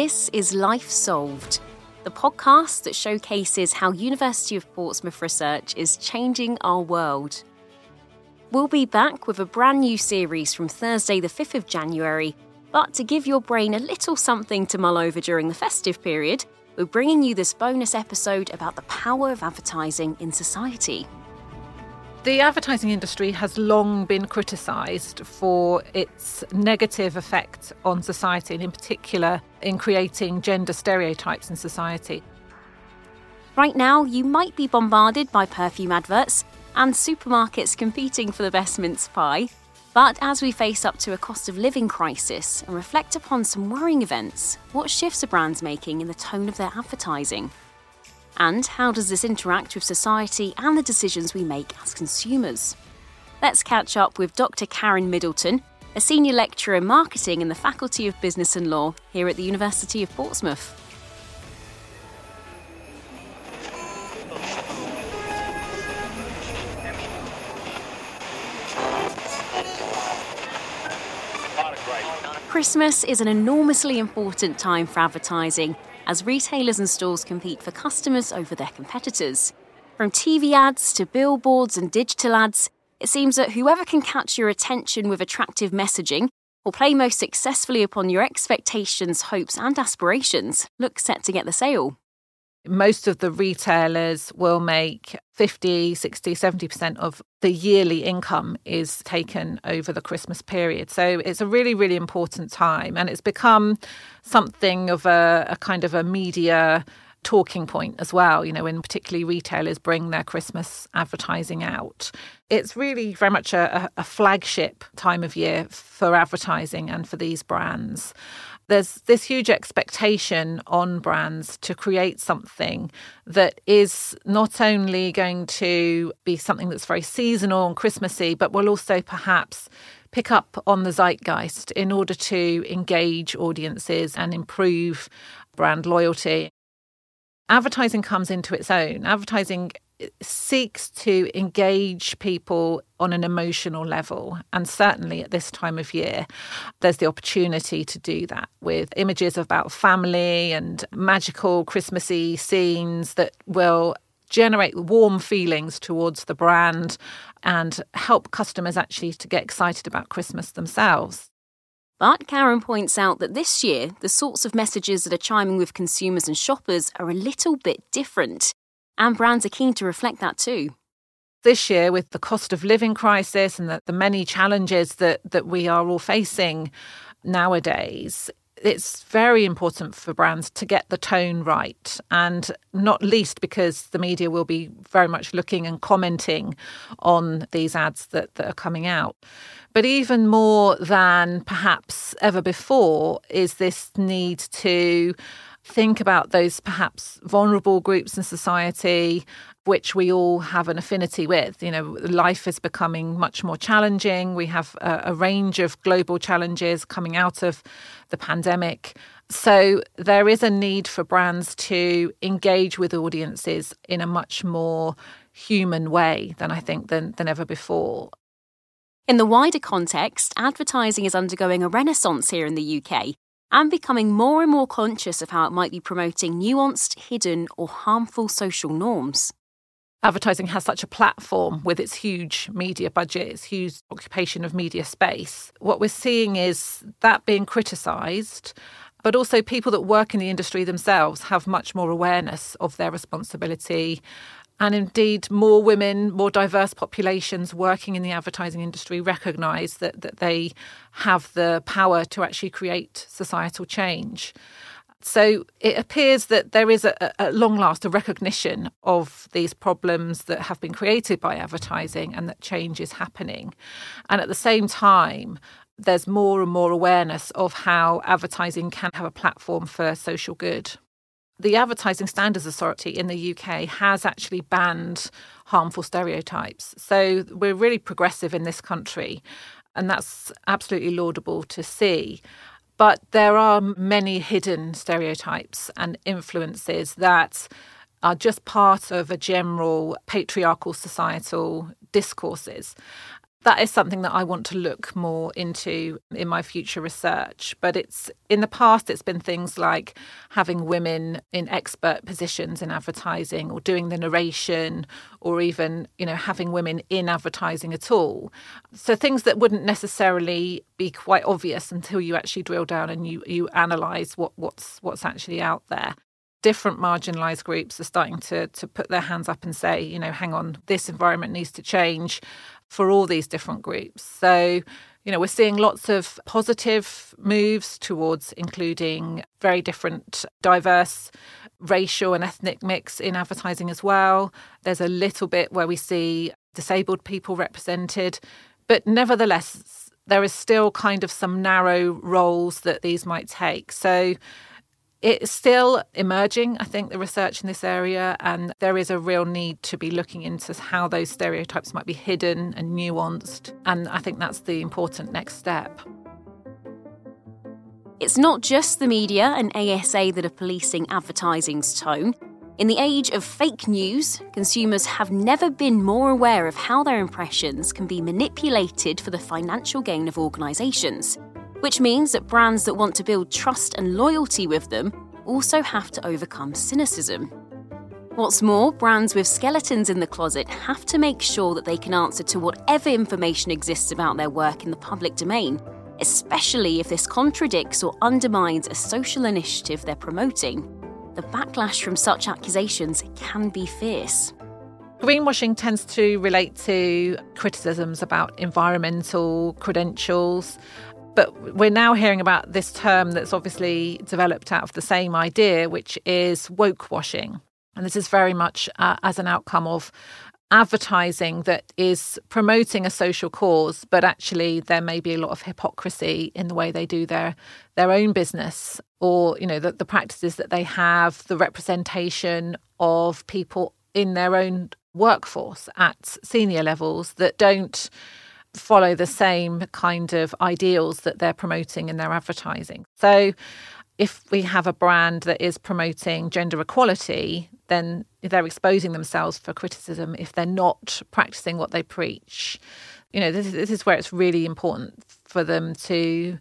This is Life Solved, the podcast that showcases how University of Portsmouth research is changing our world. We'll be back with a brand new series from Thursday, the 5th of January. But to give your brain a little something to mull over during the festive period, we're bringing you this bonus episode about the power of advertising in society. The advertising industry has long been criticised for its negative effect on society, and in particular in creating gender stereotypes in society. Right now, you might be bombarded by perfume adverts and supermarkets competing for the best mince pie. But as we face up to a cost of living crisis and reflect upon some worrying events, what shifts are brands making in the tone of their advertising? And how does this interact with society and the decisions we make as consumers? Let's catch up with Dr. Karen Middleton, a senior lecturer in marketing in the Faculty of Business and Law here at the University of Portsmouth. Christmas is an enormously important time for advertising as retailers and stores compete for customers over their competitors. From TV ads to billboards and digital ads, it seems that whoever can catch your attention with attractive messaging or play most successfully upon your expectations, hopes, and aspirations looks set to get the sale most of the retailers will make 50, 60, 70% of the yearly income is taken over the Christmas period. So it's a really, really important time. And it's become something of a, a kind of a media talking point as well, you know, when particularly retailers bring their Christmas advertising out. It's really very much a, a flagship time of year for advertising and for these brands there's this huge expectation on brands to create something that is not only going to be something that's very seasonal and Christmassy, but will also perhaps pick up on the zeitgeist in order to engage audiences and improve brand loyalty. Advertising comes into its own. Advertising seeks to engage people on an emotional level. And certainly at this time of year, there's the opportunity to do that with images about family and magical Christmassy scenes that will generate warm feelings towards the brand and help customers actually to get excited about Christmas themselves. But Karen points out that this year, the sorts of messages that are chiming with consumers and shoppers are a little bit different. And brands are keen to reflect that too. This year, with the cost of living crisis and the, the many challenges that, that we are all facing nowadays, it's very important for brands to get the tone right, and not least because the media will be very much looking and commenting on these ads that, that are coming out. But even more than perhaps ever before is this need to think about those perhaps vulnerable groups in society which we all have an affinity with. You know, life is becoming much more challenging. We have a, a range of global challenges coming out of the pandemic. So there is a need for brands to engage with audiences in a much more human way than I think than, than ever before. In the wider context, advertising is undergoing a renaissance here in the UK and becoming more and more conscious of how it might be promoting nuanced, hidden, or harmful social norms. Advertising has such a platform with its huge media budget, its huge occupation of media space. What we're seeing is that being criticised, but also people that work in the industry themselves have much more awareness of their responsibility and indeed, more women, more diverse populations working in the advertising industry recognise that, that they have the power to actually create societal change. So it appears that there is, a, at long last, a recognition of these problems that have been created by advertising and that change is happening. And at the same time, there's more and more awareness of how advertising can have a platform for social good the Advertising Standards Authority in the UK has actually banned harmful stereotypes. So we're really progressive in this country, and that's absolutely laudable to see. But there are many hidden stereotypes and influences that are just part of a general patriarchal societal discourses. That is something that I want to look more into in my future research. But it's in the past, it's been things like having women in expert positions in advertising or doing the narration or even, you know, having women in advertising at all. So things that wouldn't necessarily be quite obvious until you actually drill down and you, you analyze what, what's what's actually out there different marginalized groups are starting to to put their hands up and say, you know, hang on, this environment needs to change for all these different groups. So, you know, we're seeing lots of positive moves towards including very different, diverse racial and ethnic mix in advertising as well. There's a little bit where we see disabled people represented, but nevertheless, there is still kind of some narrow roles that these might take. So, it's still emerging, I think, the research in this area, and there is a real need to be looking into how those stereotypes might be hidden and nuanced. And I think that's the important next step. It's not just the media and ASA that are policing advertising's tone. In the age of fake news, consumers have never been more aware of how their impressions can be manipulated for the financial gain of organisations which means that brands that want to build trust and loyalty with them also have to overcome cynicism. What's more, brands with skeletons in the closet have to make sure that they can answer to whatever information exists about their work in the public domain, especially if this contradicts or undermines a social initiative they're promoting. The backlash from such accusations can be fierce. Greenwashing tends to relate to criticisms about environmental credentials, but we're now hearing about this term that's obviously developed out of the same idea, which is woke washing. And this is very much uh, as an outcome of advertising that is promoting a social cause, but actually there may be a lot of hypocrisy in the way they do their their own business, or you know the, the practices that they have, the representation of people in their own workforce at senior levels that don't follow the same kind of ideals that they're promoting in their advertising. So if we have a brand that is promoting gender equality, then they're exposing themselves for criticism if they're not practicing what they preach. You know, this, this is where it's really important for them to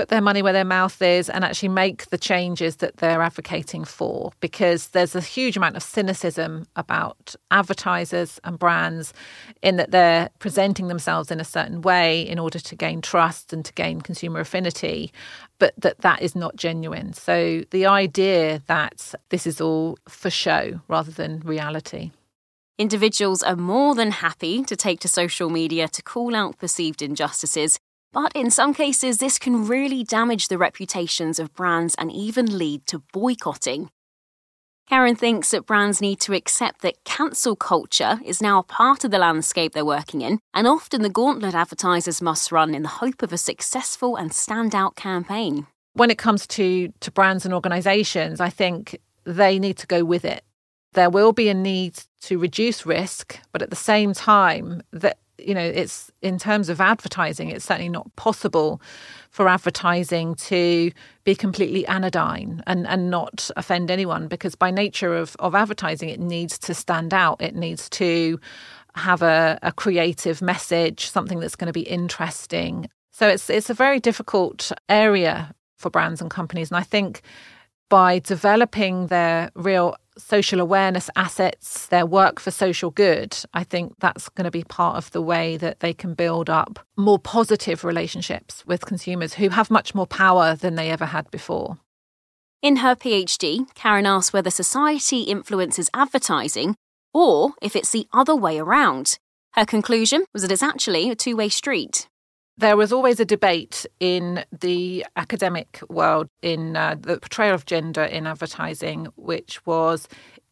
put their money where their mouth is and actually make the changes that they're advocating for because there's a huge amount of cynicism about advertisers and brands in that they're presenting themselves in a certain way in order to gain trust and to gain consumer affinity but that that is not genuine. So the idea that this is all for show rather than reality. Individuals are more than happy to take to social media to call out perceived injustices but in some cases, this can really damage the reputations of brands and even lead to boycotting. Karen thinks that brands need to accept that cancel culture is now a part of the landscape they're working in, and often the gauntlet advertisers must run in the hope of a successful and standout campaign. When it comes to, to brands and organisations, I think they need to go with it. There will be a need to reduce risk, but at the same time, that you know, it's in terms of advertising, it's certainly not possible for advertising to be completely anodyne and, and not offend anyone because by nature of, of advertising, it needs to stand out. It needs to have a, a creative message, something that's going to be interesting. So it's it's a very difficult area for brands and companies. And I think by developing their real social awareness assets, their work for social good, I think that's going to be part of the way that they can build up more positive relationships with consumers who have much more power than they ever had before. In her PhD, Karen asked whether society influences advertising or if it's the other way around. Her conclusion was that it's actually a two way street there was always a debate in the academic world in uh, the portrayal of gender in advertising, which was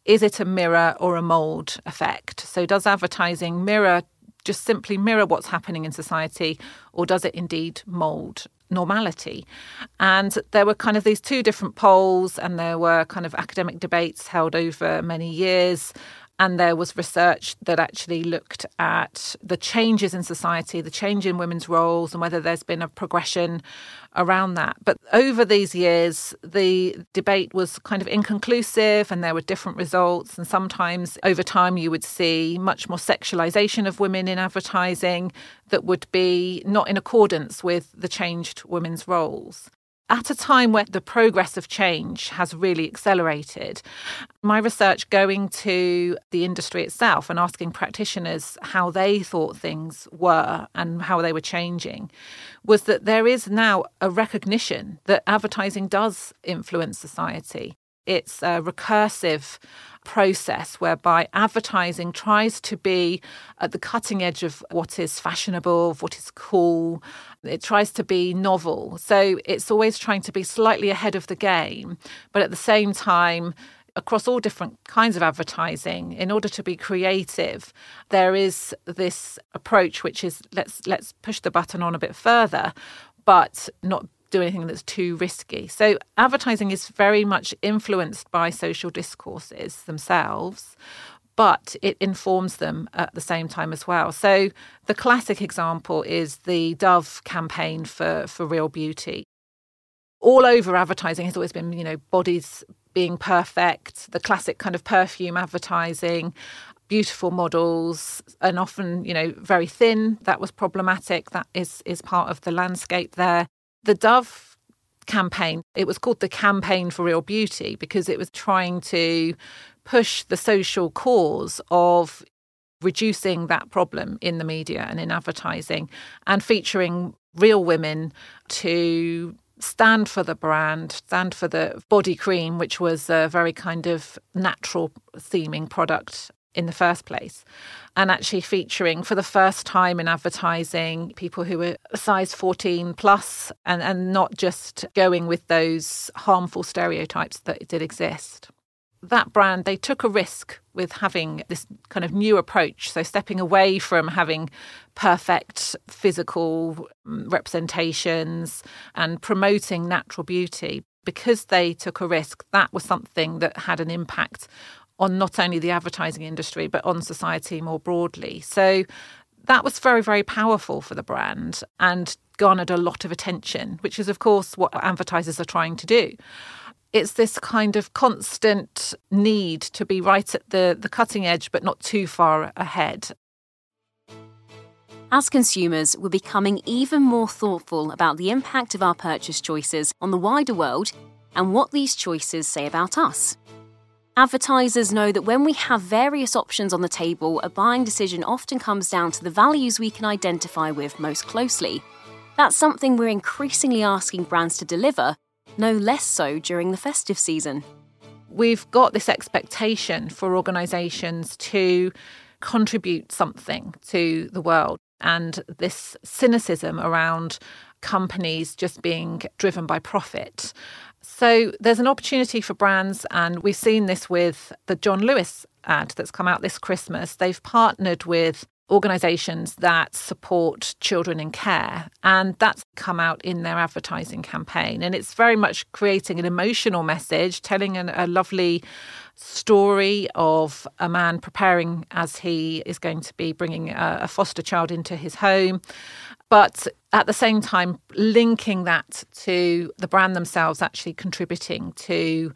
is it a mirror or a mold effect? So, does advertising mirror just simply mirror what's happening in society, or does it indeed mold normality? And there were kind of these two different poles, and there were kind of academic debates held over many years And there was research that actually looked at the changes in society, the change in women's roles, and whether there's been a progression around that. But over these years, the debate was kind of inconclusive and there were different results. And sometimes over time, you would see much more sexualization of women in advertising that would be not in accordance with the changed women's roles at a time where the progress of change has really accelerated, my research going to the industry itself and asking practitioners how they thought things were and how they were changing was that there is now a recognition that advertising does influence society. It's a recursive process whereby advertising tries to be at the cutting edge of what is fashionable, of what is cool. It tries to be novel. So it's always trying to be slightly ahead of the game, but at the same time, across all different kinds of advertising in order to be creative there is this approach which is let's let's push the button on a bit further but not do anything that's too risky. So, advertising is very much influenced by social discourses themselves, but it informs them at the same time as well. So, the classic example is the Dove campaign for, for Real Beauty. All over advertising has always been, you know, bodies being perfect, the classic kind of perfume advertising, beautiful models and often you know very thin that was problematic that is is part of the landscape there the Dove campaign, it was called the Campaign for Real Beauty because it was trying to push the social cause of reducing that problem in the media and in advertising and featuring real women to stand for the brand, stand for the body cream, which was a very kind of natural theming product in the first place. And actually featuring for the first time in advertising people who were size 14 plus and, and not just going with those harmful stereotypes that did exist. That brand, they took a risk with having this kind of new approach. So, stepping away from having perfect physical mm, representations and promoting natural beauty, because they took a risk, that was something that had an impact on not only the advertising industry, but on society more broadly. So that was very, very powerful for the brand and garnered a lot of attention, which is, of course, what advertisers are trying to do. It's this kind of constant need to be right at the, the cutting edge, but not too far ahead. As consumers, we're becoming even more thoughtful about the impact of our purchase choices on the wider world and what these choices say about us. Advertisers know that when we have various options on the table, a buying decision often comes down to the values we can identify with most closely. That's something we're increasingly asking brands to deliver, no less so during the festive season. We've got this expectation for organisations to contribute something to the world and this cynicism around companies just being driven by profit. So there's an opportunity for brands, and we've seen this with the John Lewis ad that's come out this Christmas. They've partnered with organisations that support children in care, and that's come out in their advertising campaign. And it's very much creating an emotional message, telling an, a lovely story of a man preparing as he is going to be bringing a, a foster child into his home but at the same time linking that to the brand themselves actually contributing to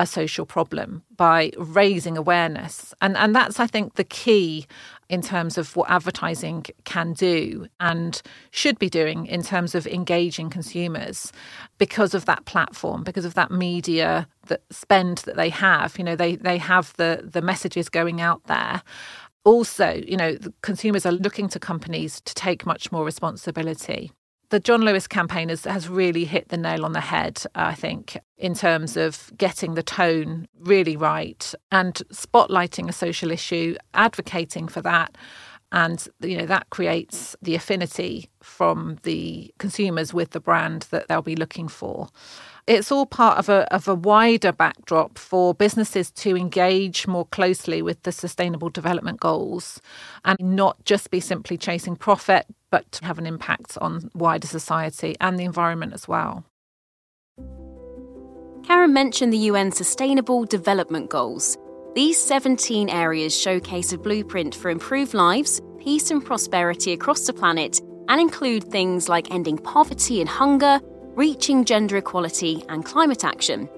a social problem by raising awareness. And and that's I think the key in terms of what advertising can do and should be doing in terms of engaging consumers because of that platform, because of that media that spend that they have. You know, they they have the the messages going out there also, you know, consumers are looking to companies to take much more responsibility. The John Lewis campaign has, has really hit the nail on the head, uh, I think, in terms of getting the tone really right and spotlighting a social issue, advocating for that. And you know that creates the affinity from the consumers with the brand that they'll be looking for it's all part of a, of a wider backdrop for businesses to engage more closely with the sustainable development goals and not just be simply chasing profit, but to have an impact on wider society and the environment as well. Karen mentioned the UN Sustainable Development Goals. These 17 areas showcase a blueprint for improved lives, peace and prosperity across the planet, and include things like ending poverty and hunger, reaching gender equality, and climate action.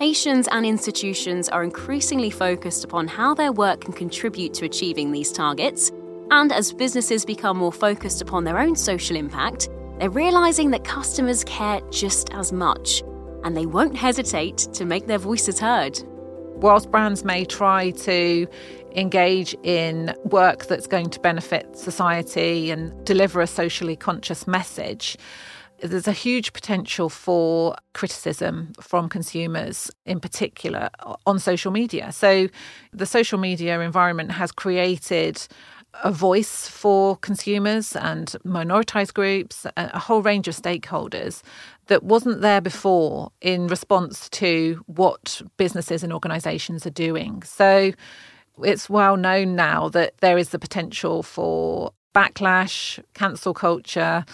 Nations and institutions are increasingly focused upon how their work can contribute to achieving these targets. And as businesses become more focused upon their own social impact, they're realizing that customers care just as much, and they won't hesitate to make their voices heard. Whilst brands may try to engage in work that's going to benefit society and deliver a socially conscious message, there's a huge potential for criticism from consumers, in particular on social media. So, the social media environment has created a voice for consumers and minoritized groups, a whole range of stakeholders that wasn't there before in response to what businesses and organizations are doing. So, it's well known now that there is the potential for backlash, cancel culture,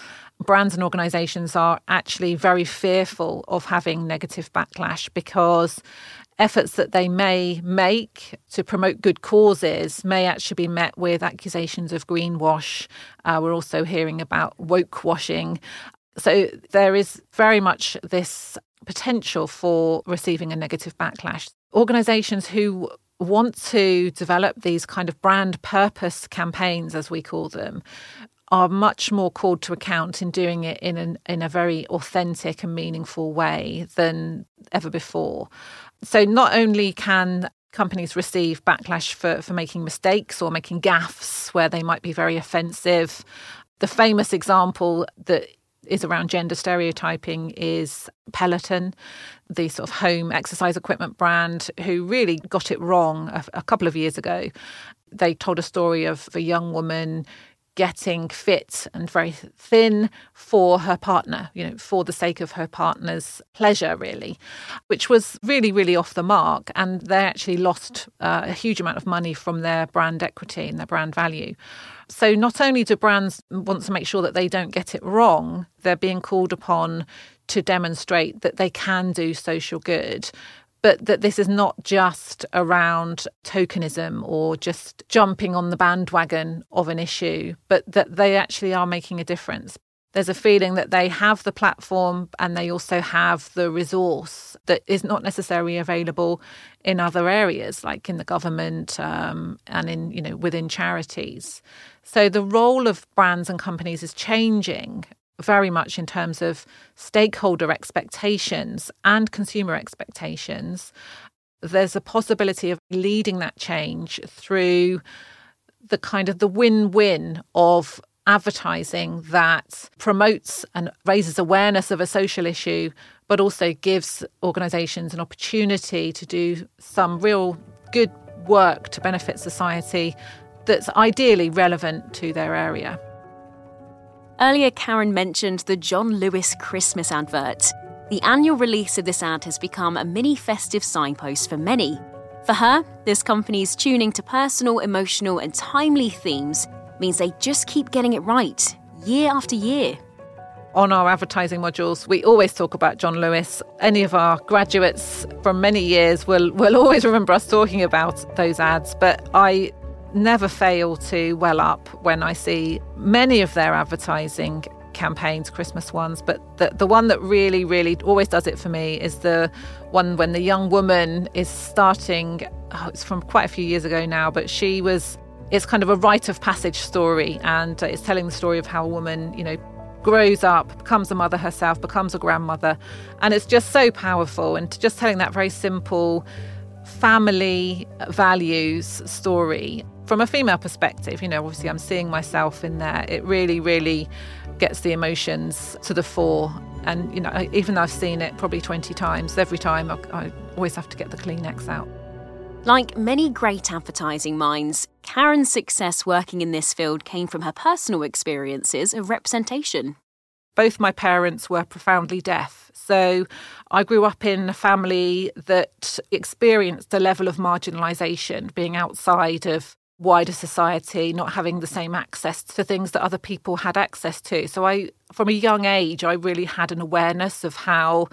brands and organizations are actually very fearful of having negative backlash because efforts that they may make to promote good causes may actually be met with accusations of greenwash. Uh, we're also hearing about woke washing. So there is very much this potential for receiving a negative backlash. Organizations who want to develop these kind of brand purpose campaigns, as we call them, are much more called to account in doing it in an, in a very authentic and meaningful way than ever before. So not only can companies receive backlash for, for making mistakes or making gaffes where they might be very offensive. The famous example that is around gender stereotyping is Peloton, the sort of home exercise equipment brand, who really got it wrong a, a couple of years ago. They told a story of a young woman getting fit and very thin for her partner, you know, for the sake of her partner's pleasure, really, which was really, really off the mark. And they actually lost uh, a huge amount of money from their brand equity and their brand value. So not only do brands want to make sure that they don't get it wrong, they're being called upon to demonstrate that they can do social good but that this is not just around tokenism or just jumping on the bandwagon of an issue, but that they actually are making a difference. There's a feeling that they have the platform and they also have the resource that is not necessarily available in other areas, like in the government um, and in you know within charities. So the role of brands and companies is changing very much in terms of stakeholder expectations and consumer expectations. There's a possibility of leading that change through the kind of the win-win of advertising that promotes and raises awareness of a social issue, but also gives organisations an opportunity to do some real good work to benefit society that's ideally relevant to their area. Earlier, Karen mentioned the John Lewis Christmas advert. The annual release of this ad has become a mini festive signpost for many. For her, this company's tuning to personal, emotional, and timely themes means they just keep getting it right, year after year. On our advertising modules, we always talk about John Lewis. Any of our graduates from many years will, will always remember us talking about those ads. But I never fail to well up when I see many of their advertising campaigns, Christmas ones, but the, the one that really, really always does it for me is the one when the young woman is starting. Oh, it's from quite a few years ago now, but she was. It's kind of a rite of passage story, and uh, it's telling the story of how a woman, you know, grows up, becomes a mother herself, becomes a grandmother, and it's just so powerful. And just telling that very simple family values story from a female perspective, you know, obviously I'm seeing myself in there. It really, really gets the emotions to the fore. And, you know, even though I've seen it probably 20 times, every time I, I always have to get the Kleenex out. Like many great advertising minds, Karen's success working in this field came from her personal experiences of representation. Both my parents were profoundly deaf. So I grew up in a family that experienced a level of marginalisation, being outside of wider society, not having the same access to things that other people had access to. So I from a young age I really had an awareness of how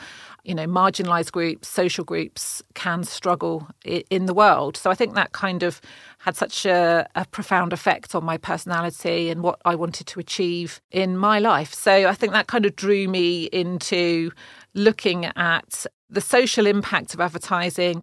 you know, marginalized groups, social groups can struggle in the world. So I think that kind of had such a, a, profound effect on my personality and what I wanted to achieve in my life. So I think that kind of drew me into looking at the social impact of advertising.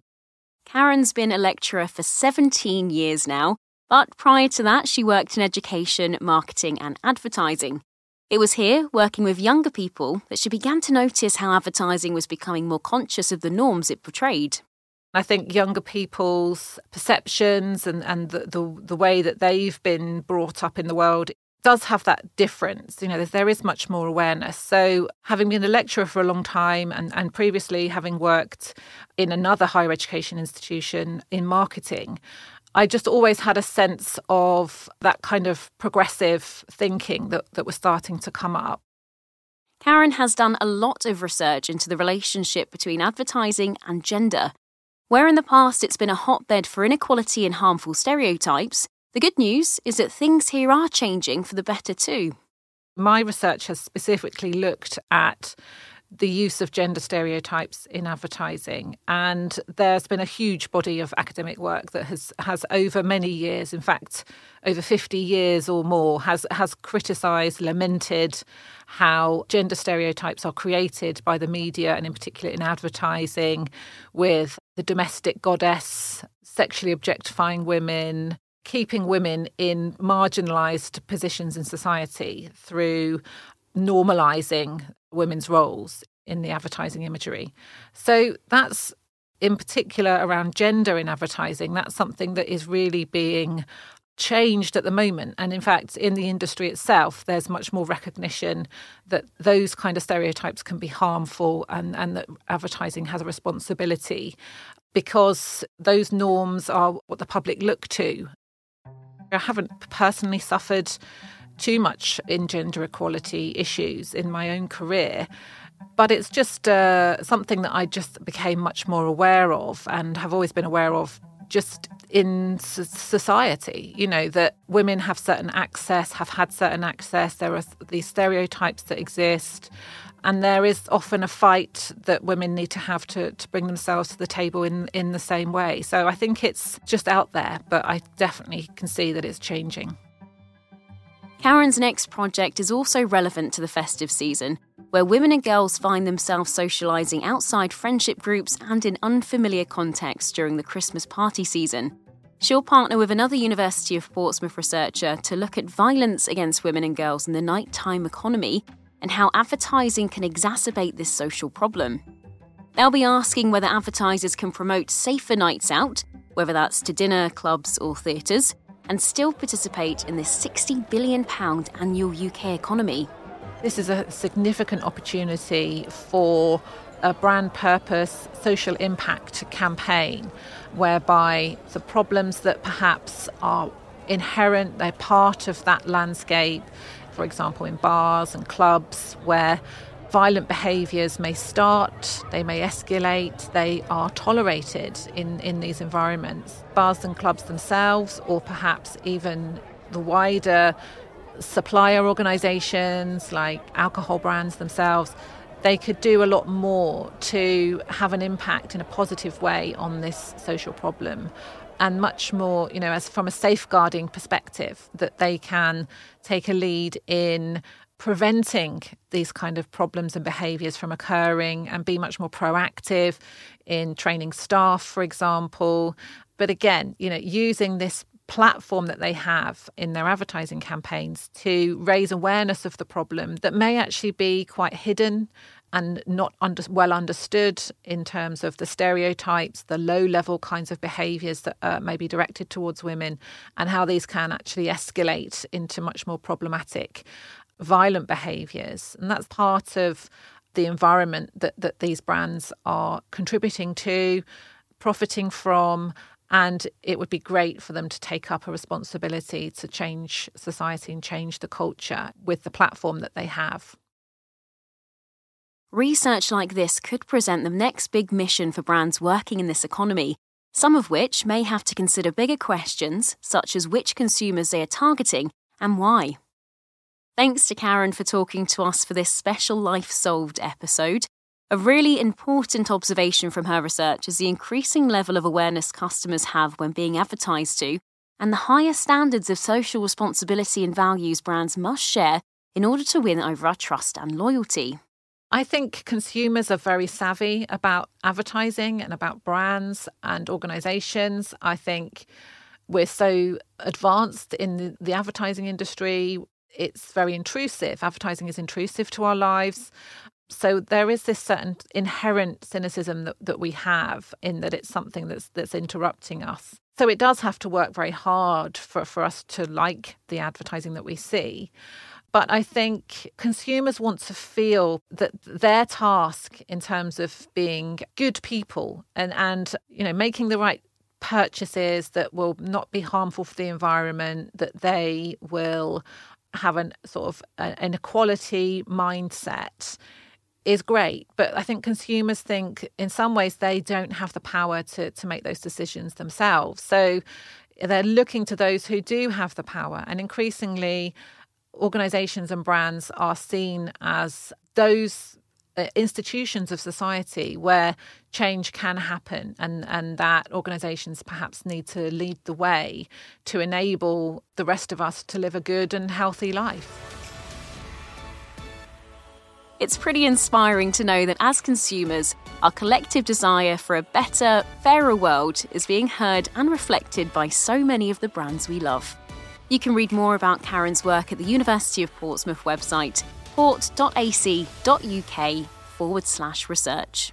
Karen's been a lecturer for 17 years now, but prior to that, she worked in education, marketing, and advertising. It was here, working with younger people, that she began to notice how advertising was becoming more conscious of the norms it portrayed. I think younger people's perceptions and, and the, the, the way that they've been brought up in the world does have that difference. You know, there is much more awareness. So, having been a lecturer for a long time and, and previously having worked in another higher education institution in marketing, I just always had a sense of that kind of progressive thinking that, that was starting to come up. Karen has done a lot of research into the relationship between advertising and gender. Where in the past it's been a hotbed for inequality and harmful stereotypes, the good news is that things here are changing for the better too. My research has specifically looked at the use of gender stereotypes in advertising. And there's been a huge body of academic work that has, has over many years, in fact, over 50 years or more, has, has criticised, lamented how gender stereotypes are created by the media and, in particular, in advertising, with the domestic goddess, sexually objectifying women, keeping women in marginalised positions in society through normalizing women's roles in the advertising imagery. So that's in particular around gender in advertising. That's something that is really being changed at the moment. And in fact, in the industry itself, there's much more recognition that those kind of stereotypes can be harmful and, and that advertising has a responsibility because those norms are what the public look to. I haven't personally suffered too much in gender equality issues in my own career. But it's just uh, something that I just became much more aware of and have always been aware of just in society, you know, that women have certain access, have had certain access. There are these stereotypes that exist. And there is often a fight that women need to have to, to bring themselves to the table in, in the same way. So I think it's just out there, but I definitely can see that it's changing. Karen's next project is also relevant to the festive season, where women and girls find themselves socialising outside friendship groups and in unfamiliar contexts during the Christmas party season. She'll partner with another University of Portsmouth researcher to look at violence against women and girls in the nighttime economy and how advertising can exacerbate this social problem. They'll be asking whether advertisers can promote safer nights out, whether that's to dinner, clubs, or theatres, and still participate in this £60 billion annual UK economy. This is a significant opportunity for a brand purpose, social impact campaign whereby the problems that perhaps are inherent, they're part of that landscape, for example, in bars and clubs where violent behaviours may start, they may escalate, they are tolerated in, in these environments. Bars and clubs themselves, or perhaps even the wider supplier organisations like alcohol brands themselves, they could do a lot more to have an impact in a positive way on this social problem and much more, you know, as from a safeguarding perspective, that they can take a lead in preventing these kind of problems and behaviours from occurring and be much more proactive in training staff, for example. But again, you know, using this platform that they have in their advertising campaigns to raise awareness of the problem that may actually be quite hidden and not under, well understood in terms of the stereotypes, the low level kinds of behaviours that uh, may be directed towards women, and how these can actually escalate into much more problematic violent behaviours. And that's part of the environment that, that these brands are contributing to, profiting from. And it would be great for them to take up a responsibility to change society and change the culture with the platform that they have. Research like this could present the next big mission for brands working in this economy, some of which may have to consider bigger questions, such as which consumers they are targeting and why. Thanks to Karen for talking to us for this special Life Solved episode. A really important observation from her research is the increasing level of awareness customers have when being advertised to, and the higher standards of social responsibility and values brands must share in order to win over our trust and loyalty. I think consumers are very savvy about advertising and about brands and organizations. I think we're so advanced in the, the advertising industry. It's very intrusive. Advertising is intrusive to our lives. So there is this certain inherent cynicism that, that we have in that it's something that's that's interrupting us. So it does have to work very hard for, for us to like the advertising that we see. But I think consumers want to feel that their task in terms of being good people and, and you know making the right purchases that will not be harmful for the environment, that they will have an sort of an equality mindset is great. But I think consumers think in some ways they don't have the power to, to make those decisions themselves. So they're looking to those who do have the power. And increasingly, organizations and brands are seen as those uh, institutions of society where change can happen and, and that organizations perhaps need to lead the way to enable the rest of us to live a good and healthy life. It's pretty inspiring to know that as consumers, our collective desire for a better, fairer world is being heard and reflected by so many of the brands we love. You can read more about Karen's work at the University of Portsmouth website, port.ac.uk forward slash research.